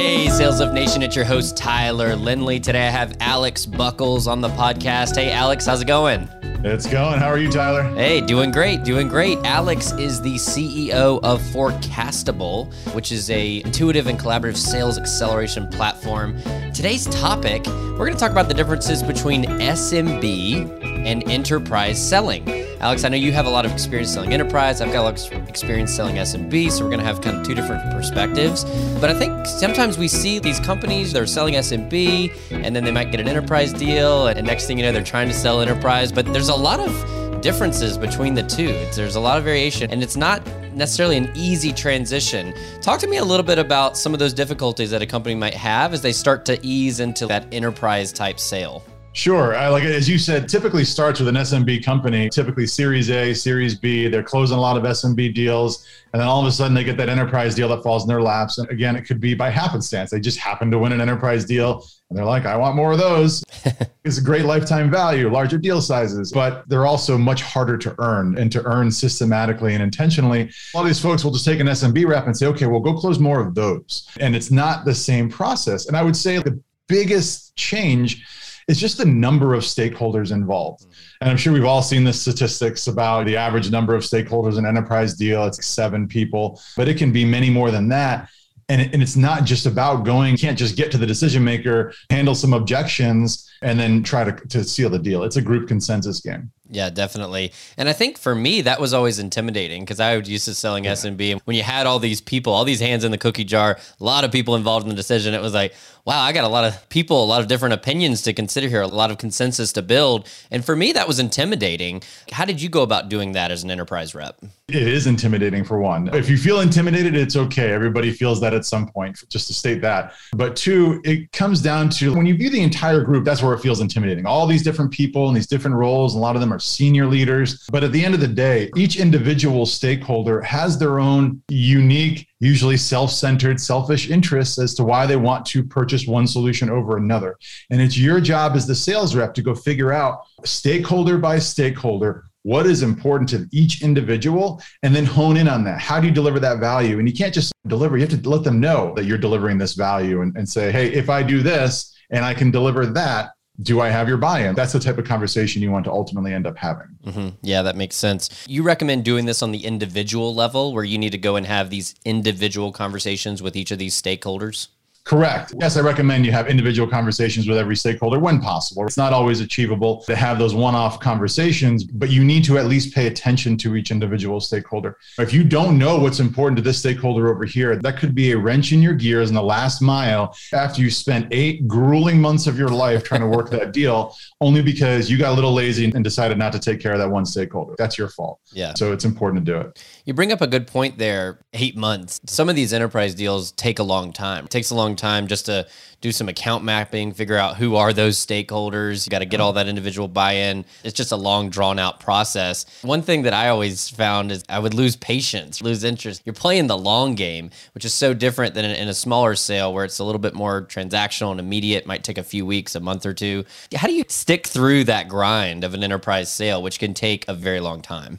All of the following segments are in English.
Hey, Sales Lift Nation, it's your host, Tyler Lindley. Today I have Alex Buckles on the podcast. Hey, Alex, how's it going? It's going. How are you, Tyler? Hey, doing great, doing great. Alex is the CEO of Forecastable, which is a intuitive and collaborative sales acceleration platform. Today's topic, we're going to talk about the differences between SMB and enterprise selling. Alex, I know you have a lot of experience selling enterprise. I've got a lot of experience selling SMB, so we're going to have kind of two different perspectives. But I think sometimes we see these companies they're selling SMB, and then they might get an enterprise deal, and next thing you know, they're trying to sell enterprise. But there's a lot of differences between the two. There's a lot of variation, and it's not necessarily an easy transition. Talk to me a little bit about some of those difficulties that a company might have as they start to ease into that enterprise type sale. Sure. I, like as you said, typically starts with an SMB company, typically Series A, Series B. They're closing a lot of SMB deals, and then all of a sudden they get that enterprise deal that falls in their laps. And again, it could be by happenstance. They just happen to win an enterprise deal, and they're like, "I want more of those." it's a great lifetime value, larger deal sizes, but they're also much harder to earn and to earn systematically and intentionally. A lot of these folks will just take an SMB rep and say, "Okay, well, go close more of those," and it's not the same process. And I would say the biggest change it's just the number of stakeholders involved. Mm-hmm. And I'm sure we've all seen the statistics about the average number of stakeholders in enterprise deal. It's seven people, but it can be many more than that. And, and it's not just about going, you can't just get to the decision maker, handle some objections, and then try to, to seal the deal. It's a group consensus game. Yeah, definitely. And I think for me, that was always intimidating because I was used to selling yeah. SMB. And when you had all these people, all these hands in the cookie jar, a lot of people involved in the decision, it was like, wow, I got a lot of people, a lot of different opinions to consider here, a lot of consensus to build. And for me, that was intimidating. How did you go about doing that as an enterprise rep? It is intimidating for one. If you feel intimidated, it's okay. Everybody feels that at some point, just to state that. But two, it comes down to when you view the entire group, that's where it feels intimidating. All these different people and these different roles, and a lot of them are senior leaders. But at the end of the day, each individual stakeholder has their own unique, usually self centered, selfish interests as to why they want to purchase one solution over another. And it's your job as the sales rep to go figure out stakeholder by stakeholder what is important to each individual and then hone in on that how do you deliver that value and you can't just deliver you have to let them know that you're delivering this value and, and say hey if i do this and i can deliver that do I have your buy in? That's the type of conversation you want to ultimately end up having. Mm-hmm. Yeah, that makes sense. You recommend doing this on the individual level where you need to go and have these individual conversations with each of these stakeholders? Correct. Yes, I recommend you have individual conversations with every stakeholder when possible. It's not always achievable to have those one off conversations, but you need to at least pay attention to each individual stakeholder. If you don't know what's important to this stakeholder over here, that could be a wrench in your gears in the last mile after you spent eight grueling months of your life trying to work that deal, only because you got a little lazy and decided not to take care of that one stakeholder. That's your fault. Yeah. So it's important to do it. You bring up a good point there eight months. Some of these enterprise deals take a long time. It takes a long time just to do some account mapping, figure out who are those stakeholders. You got to get all that individual buy in. It's just a long, drawn out process. One thing that I always found is I would lose patience, lose interest. You're playing the long game, which is so different than in a smaller sale where it's a little bit more transactional and immediate, might take a few weeks, a month or two. How do you stick through that grind of an enterprise sale, which can take a very long time?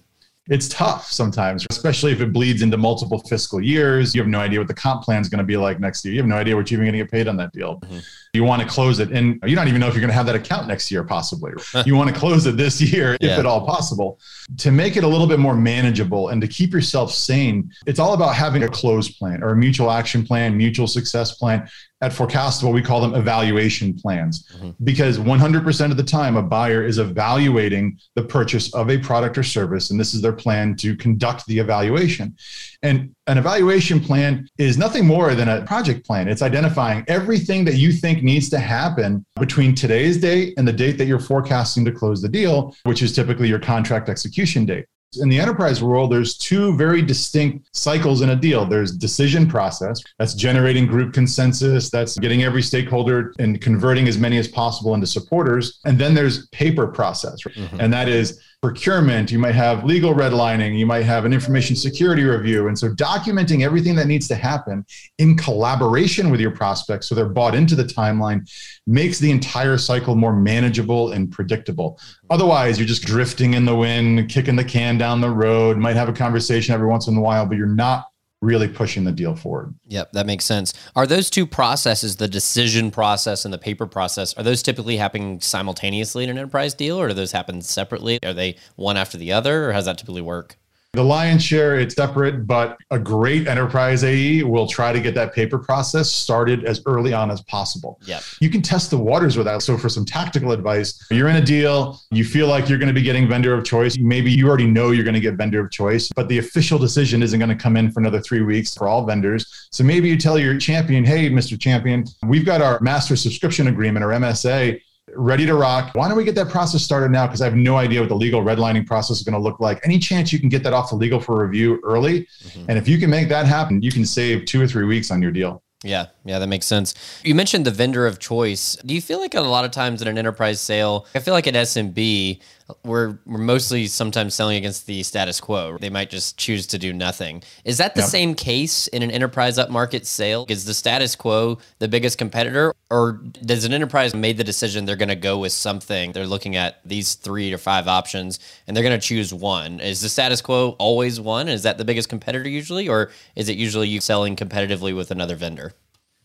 It's tough sometimes, especially if it bleeds into multiple fiscal years. You have no idea what the comp plan is going to be like next year. You have no idea what you're even going to get paid on that deal. Mm-hmm. You want to close it, and you don't even know if you're going to have that account next year, possibly. you want to close it this year, yeah. if at all possible. To make it a little bit more manageable and to keep yourself sane, it's all about having a close plan or a mutual action plan, mutual success plan at Forecastable, we call them evaluation plans mm-hmm. because 100% of the time, a buyer is evaluating the purchase of a product or service, and this is their plan to conduct the evaluation. And an evaluation plan is nothing more than a project plan. It's identifying everything that you think needs to happen between today's date and the date that you're forecasting to close the deal, which is typically your contract execution date. In the enterprise world, there's two very distinct cycles in a deal. There's decision process, that's generating group consensus, that's getting every stakeholder and converting as many as possible into supporters. And then there's paper process, mm-hmm. and that is procurement, you might have legal redlining, you might have an information security review. And so documenting everything that needs to happen in collaboration with your prospects so they're bought into the timeline makes the entire cycle more manageable and predictable. Mm-hmm. Otherwise, you're just drifting in the wind, kicking the can down the road, might have a conversation every once in a while, but you're not really pushing the deal forward. Yep, that makes sense. Are those two processes, the decision process and the paper process, are those typically happening simultaneously in an enterprise deal or do those happen separately? Are they one after the other or how does that typically work? The lion's share, it's separate, but a great enterprise AE will try to get that paper process started as early on as possible. Yeah. You can test the waters with that. So, for some tactical advice, you're in a deal, you feel like you're going to be getting vendor of choice. Maybe you already know you're going to get vendor of choice, but the official decision isn't going to come in for another three weeks for all vendors. So, maybe you tell your champion, hey, Mr. Champion, we've got our master subscription agreement or MSA ready to rock. Why don't we get that process started now? Because I have no idea what the legal redlining process is going to look like. Any chance you can get that off the legal for review early? Mm-hmm. And if you can make that happen, you can save two or three weeks on your deal. Yeah, yeah, that makes sense. You mentioned the vendor of choice. Do you feel like a lot of times in an enterprise sale, I feel like at SMB, we're we're mostly sometimes selling against the status quo. They might just choose to do nothing. Is that the yep. same case in an enterprise upmarket sale? Is the status quo the biggest competitor, or does an enterprise made the decision they're going to go with something? They're looking at these three or five options, and they're going to choose one. Is the status quo always one? Is that the biggest competitor usually, or is it usually you selling competitively with another vendor?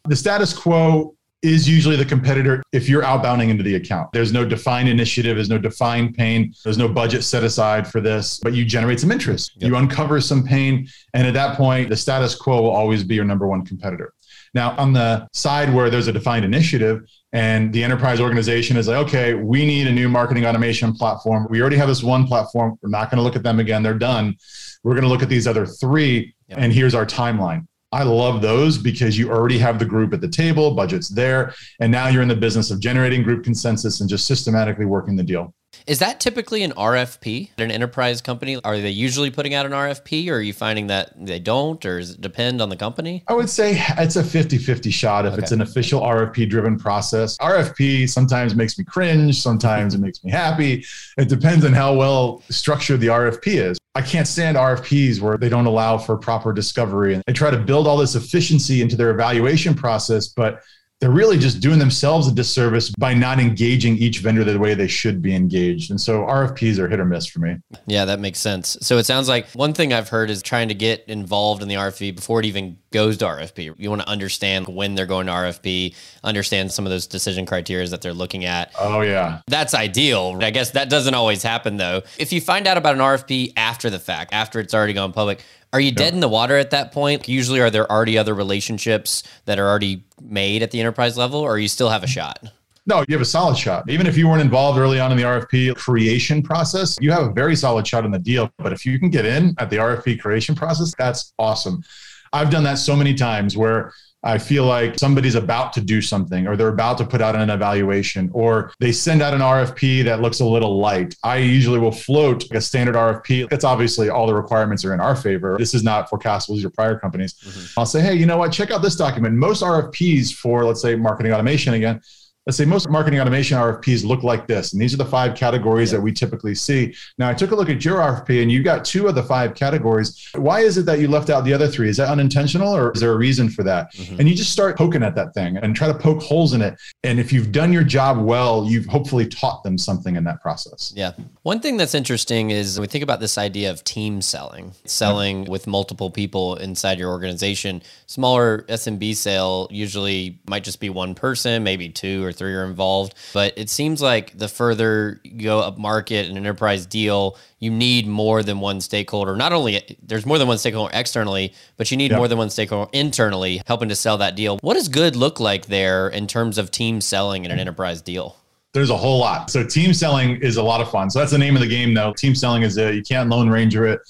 The status quo is usually the competitor if you're outbounding into the account. There's no defined initiative, there's no defined pain, there's no budget set aside for this, but you generate some interest. Yep. You uncover some pain. And at that point, the status quo will always be your number one competitor. Now, on the side where there's a defined initiative and the enterprise organization is like, okay, we need a new marketing automation platform. We already have this one platform. We're not going to look at them again. They're done. We're going to look at these other three, yep. and here's our timeline. I love those because you already have the group at the table, budget's there, and now you're in the business of generating group consensus and just systematically working the deal. Is that typically an RFP at an enterprise company? Are they usually putting out an RFP or are you finding that they don't or does it depend on the company? I would say it's a 50 50 shot if okay. it's an official RFP driven process. RFP sometimes makes me cringe, sometimes it makes me happy. It depends on how well structured the RFP is. I can't stand RFPs where they don't allow for proper discovery and they try to build all this efficiency into their evaluation process, but they're really just doing themselves a disservice by not engaging each vendor the way they should be engaged. And so RFPs are hit or miss for me. Yeah, that makes sense. So it sounds like one thing I've heard is trying to get involved in the RFP before it even goes to RFP. You want to understand when they're going to RFP, understand some of those decision criteria that they're looking at. Oh, yeah. That's ideal. I guess that doesn't always happen though. If you find out about an RFP after the fact, after it's already gone public, are you dead in the water at that point? Usually, are there already other relationships that are already made at the enterprise level, or you still have a shot? No, you have a solid shot. Even if you weren't involved early on in the RFP creation process, you have a very solid shot in the deal. But if you can get in at the RFP creation process, that's awesome. I've done that so many times where I feel like somebody's about to do something or they're about to put out an evaluation or they send out an RFP that looks a little light. I usually will float a standard RFP. That's obviously all the requirements are in our favor. This is not forecastable, these are prior companies. Mm-hmm. I'll say, hey, you know what? Check out this document. Most RFPs for, let's say, marketing automation again, let's say most marketing automation RFPs look like this. And these are the five categories yeah. that we typically see. Now, I took a look at your RFP and you got two of the five categories. Why is it that you left out the other three? Is that unintentional or is there a reason for that? Mm-hmm. And you just start poking at that thing and try to poke holes in it. And if you've done your job well, you've hopefully taught them something in that process. Yeah. One thing that's interesting is we think about this idea of team selling, selling yeah. with multiple people inside your organization. Smaller SMB sale usually might just be one person, maybe two or three are involved. But it seems like the further you go up market an enterprise deal, you need more than one stakeholder. Not only there's more than one stakeholder externally, but you need yep. more than one stakeholder internally helping to sell that deal. What does good look like there in terms of team selling in an enterprise deal? There's a whole lot. So team selling is a lot of fun. So that's the name of the game though. Team selling is a, you can't lone ranger it.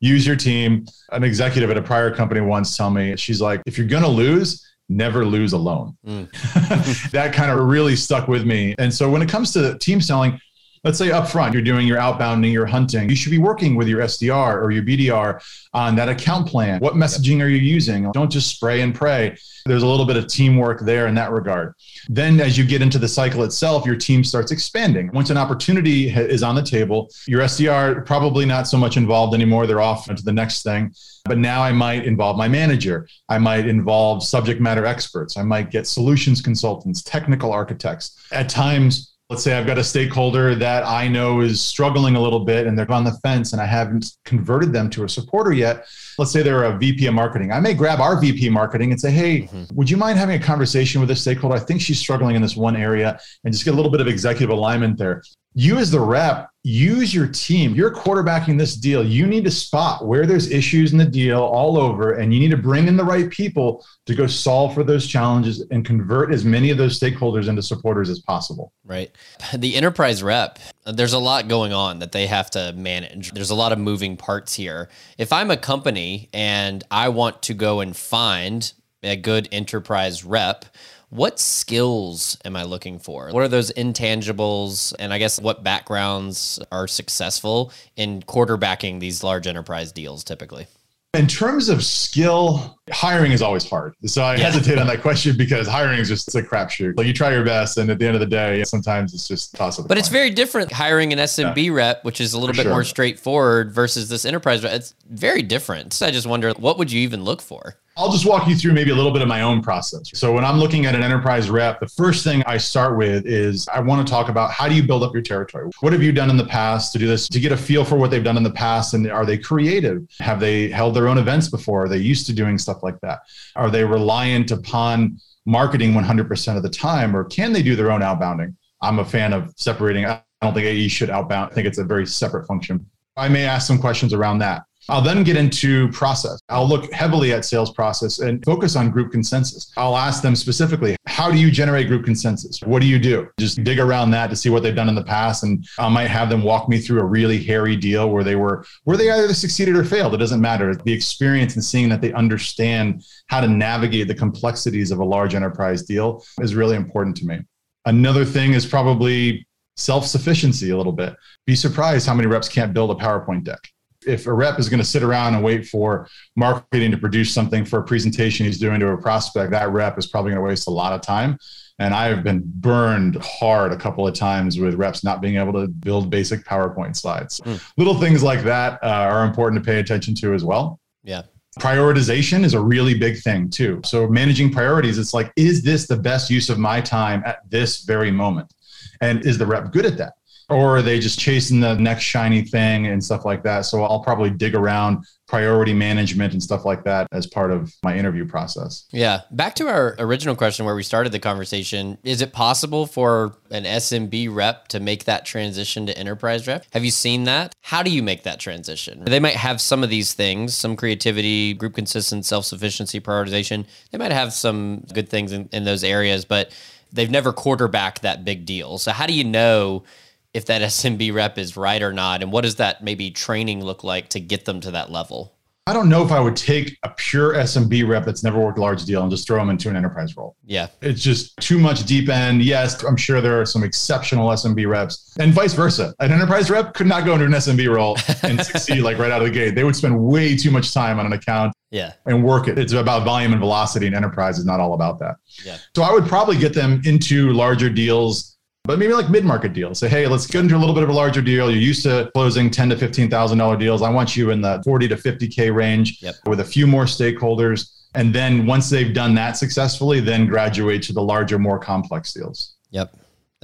Use your team. An executive at a prior company once tell me, she's like, if you're going to lose, never lose alone. Mm. that kind of really stuck with me. And so when it comes to team selling, let's say up front, you're doing your outbounding, your hunting, you should be working with your SDR or your BDR on that account plan. What messaging are you using? Don't just spray and pray. There's a little bit of teamwork there in that regard. Then, as you get into the cycle itself, your team starts expanding. Once an opportunity is on the table, your SDR probably not so much involved anymore. They're off into the next thing. But now I might involve my manager. I might involve subject matter experts. I might get solutions consultants, technical architects. At times, Let's say I've got a stakeholder that I know is struggling a little bit and they're on the fence and I haven't converted them to a supporter yet. Let's say they're a VP of marketing. I may grab our VP marketing and say, Hey, mm-hmm. would you mind having a conversation with this stakeholder? I think she's struggling in this one area and just get a little bit of executive alignment there you as the rep use your team. You're quarterbacking this deal. You need to spot where there's issues in the deal all over and you need to bring in the right people to go solve for those challenges and convert as many of those stakeholders into supporters as possible. Right. The enterprise rep there's a lot going on that they have to manage. There's a lot of moving parts here. If i'm a company and i want to go and find a good enterprise rep what skills am I looking for? What are those intangibles? And I guess what backgrounds are successful in quarterbacking these large enterprise deals typically? In terms of skill, hiring is always hard. So I yeah. hesitate on that question because hiring is just a crapshoot. Like you try your best, and at the end of the day, sometimes it's just toss But it's very different hiring an SMB yeah. rep, which is a little For bit sure. more straightforward, versus this enterprise rep. It's very different. So I just wonder, what would you even look for? I'll just walk you through maybe a little bit of my own process. So when I'm looking at an enterprise rep, the first thing I start with is I want to talk about how do you build up your territory? What have you done in the past to do this, to get a feel for what they've done in the past? And are they creative? Have they held their own events before? Are they used to doing stuff like that? Are they reliant upon marketing 100% of the time, or can they do their own outbounding? I'm a fan of separating. I don't think AE should outbound. I think it's a very separate function. I may ask some questions around that. I'll then get into process. I'll look heavily at sales process and focus on group consensus. I'll ask them specifically, how do you generate group consensus? What do you do? Just dig around that to see what they've done in the past. And I might have them walk me through a really hairy deal where they were, where they either succeeded or failed. It doesn't matter. The experience and seeing that they understand how to navigate the complexities of a large enterprise deal is really important to me. Another thing is probably self sufficiency a little bit. Be surprised how many reps can't build a PowerPoint deck if a rep is going to sit around and wait for marketing to produce something for a presentation he's doing to a prospect, that rep is probably going to waste a lot of time. And I have been burned hard a couple of times with reps not being able to build basic PowerPoint slides. Mm. Little things like that uh, are important to pay attention to as well. Yeah. Prioritization is a really big thing too. So managing priorities, it's like, is this the best use of my time at this very moment? And is the rep good at that? Or are they just chasing the next shiny thing and stuff like that? So I'll probably dig around priority management and stuff like that as part of my interview process. Yeah. Back to our original question where we started the conversation. Is it possible for an SMB rep to make that transition to enterprise rep? Have you seen that? How do you make that transition? They might have some of these things, some creativity, group consistency, self sufficiency, prioritization. They might have some good things in, in those areas, but they've never quarterbacked that big deal. So how do you know? If that SMB rep is right or not? And what does that maybe training look like to get them to that level? I don't know if I would take a pure SMB rep that's never worked a large deal and just throw them into an enterprise role. Yeah. It's just too much deep end. Yes, I'm sure there are some exceptional SMB reps and vice versa. An enterprise rep could not go into an SMB role and succeed like right out of the gate. They would spend way too much time on an account yeah. and work it. It's about volume and velocity, and enterprise is not all about that. Yeah. So I would probably get them into larger deals but maybe like mid-market deals. Say, hey, let's get into a little bit of a larger deal. You're used to closing ten to fifteen thousand dollar deals. I want you in the forty to fifty k range yep. with a few more stakeholders. And then once they've done that successfully, then graduate to the larger, more complex deals. Yep.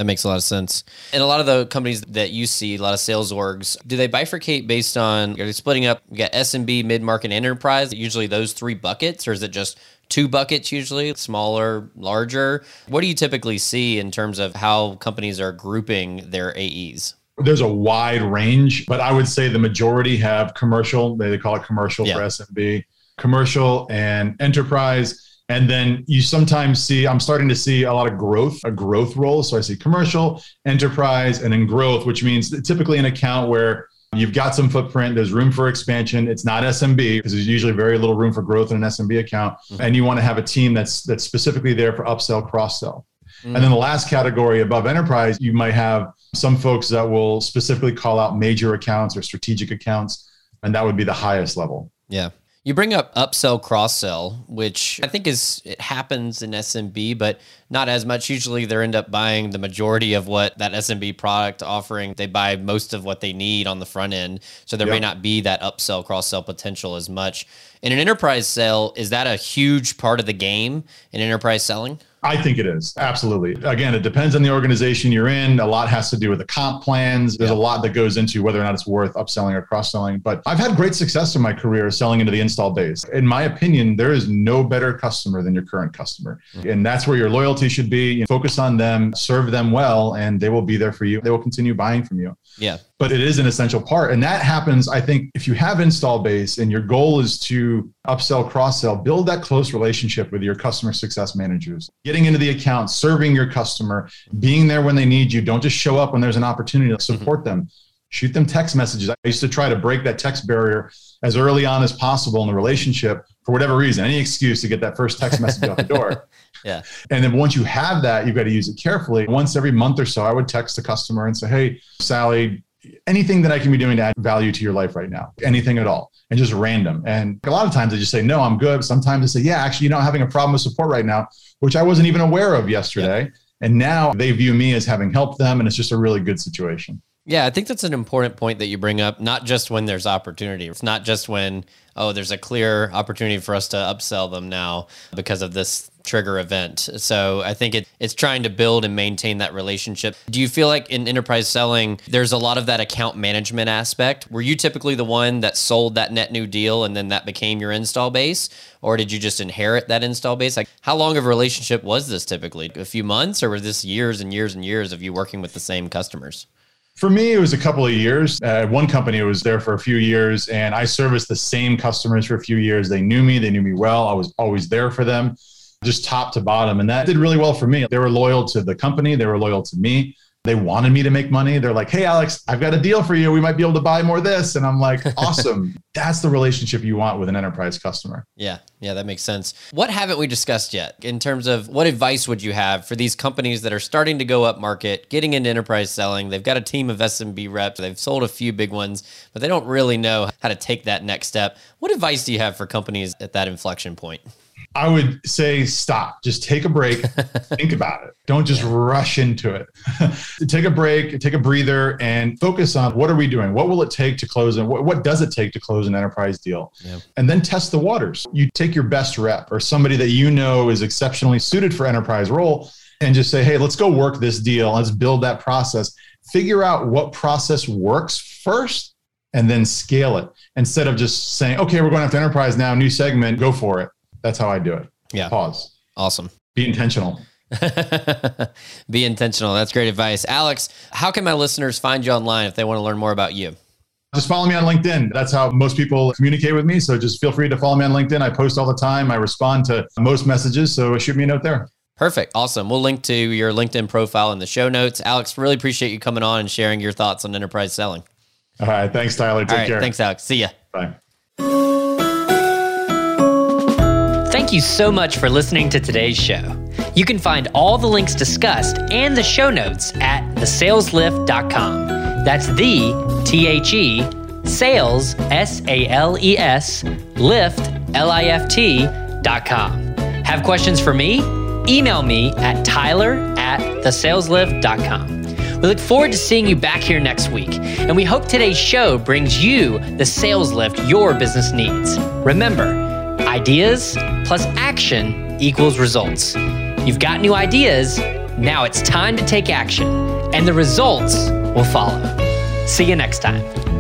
That makes a lot of sense. And a lot of the companies that you see, a lot of sales orgs, do they bifurcate based on, are they splitting up? You got SMB, mid market, enterprise, usually those three buckets, or is it just two buckets usually, smaller, larger? What do you typically see in terms of how companies are grouping their AEs? There's a wide range, but I would say the majority have commercial, they call it commercial yeah. for SMB, commercial and enterprise and then you sometimes see, I'm starting to see a lot of growth, a growth role. So I see commercial, enterprise, and then growth, which means typically an account where you've got some footprint, there's room for expansion. It's not SMB because there's usually very little room for growth in an SMB account. Mm-hmm. And you want to have a team that's that's specifically there for upsell, cross sell. Mm-hmm. And then the last category above enterprise, you might have some folks that will specifically call out major accounts or strategic accounts. And that would be the highest level. Yeah. You bring up upsell cross sell, which I think is it happens in SMB, but not as much. Usually they end up buying the majority of what that SMB product offering. They buy most of what they need on the front end. So there yep. may not be that upsell cross sell potential as much. In an enterprise sale, is that a huge part of the game in enterprise selling? I think it is. Absolutely. Again, it depends on the organization you're in. A lot has to do with the comp plans. There's yeah. a lot that goes into whether or not it's worth upselling or cross selling. But I've had great success in my career selling into the install base. In my opinion, there is no better customer than your current customer. Mm-hmm. And that's where your loyalty should be. Focus on them, serve them well, and they will be there for you. They will continue buying from you. Yeah. But it is an essential part. And that happens, I think, if you have install base and your goal is to upsell, cross sell, build that close relationship with your customer success managers, getting into the account, serving your customer, being there when they need you. Don't just show up when there's an opportunity to mm-hmm. support them. Shoot them text messages. I used to try to break that text barrier as early on as possible in the relationship for whatever reason, any excuse to get that first text message out the door. Yeah. And then once you have that, you've got to use it carefully. Once every month or so, I would text the customer and say, Hey, Sally, anything that I can be doing to add value to your life right now, anything at all, and just random. And a lot of times they just say, no, I'm good. Sometimes they say, yeah, actually, you know, I'm having a problem with support right now, which I wasn't even aware of yesterday. Yeah. And now they view me as having helped them. And it's just a really good situation. Yeah, I think that's an important point that you bring up, not just when there's opportunity. It's not just when, oh, there's a clear opportunity for us to upsell them now because of this trigger event. So I think it, it's trying to build and maintain that relationship. Do you feel like in enterprise selling, there's a lot of that account management aspect? Were you typically the one that sold that net new deal and then that became your install base? Or did you just inherit that install base? Like, how long of a relationship was this typically? A few months, or was this years and years and years of you working with the same customers? For me, it was a couple of years. Uh, one company was there for a few years, and I serviced the same customers for a few years. They knew me, they knew me well. I was always there for them, just top to bottom. And that did really well for me. They were loyal to the company, they were loyal to me. They wanted me to make money. They're like, hey, Alex, I've got a deal for you. We might be able to buy more of this. And I'm like, awesome. That's the relationship you want with an enterprise customer. Yeah. Yeah, that makes sense. What haven't we discussed yet in terms of what advice would you have for these companies that are starting to go up market, getting into enterprise selling? They've got a team of SMB reps. They've sold a few big ones, but they don't really know how to take that next step. What advice do you have for companies at that inflection point? I would say stop. Just take a break. think about it. Don't just yeah. rush into it. take a break, take a breather, and focus on what are we doing? What will it take to close and what, what does it take to close an enterprise deal? Yeah. And then test the waters. You take your best rep or somebody that you know is exceptionally suited for enterprise role and just say, hey, let's go work this deal. Let's build that process. Figure out what process works first and then scale it instead of just saying, okay, we're going after enterprise now, new segment, go for it that's how I do it. Yeah. Pause. Awesome. Be intentional. Be intentional. That's great advice. Alex, how can my listeners find you online if they want to learn more about you? Just follow me on LinkedIn. That's how most people communicate with me. So just feel free to follow me on LinkedIn. I post all the time. I respond to most messages. So shoot me a note there. Perfect. Awesome. We'll link to your LinkedIn profile in the show notes. Alex, really appreciate you coming on and sharing your thoughts on enterprise selling. All right. Thanks, Tyler. Take care. Thanks, Alex. See ya. Bye. Thank you so much for listening to today's show. You can find all the links discussed and the show notes at thesaleslift.com. That's the T H E sales S A L E S lift L I F T dot com. Have questions for me? Email me at tyler at thesaleslift.com. We look forward to seeing you back here next week, and we hope today's show brings you the sales lift your business needs. Remember, Ideas plus action equals results. You've got new ideas, now it's time to take action, and the results will follow. See you next time.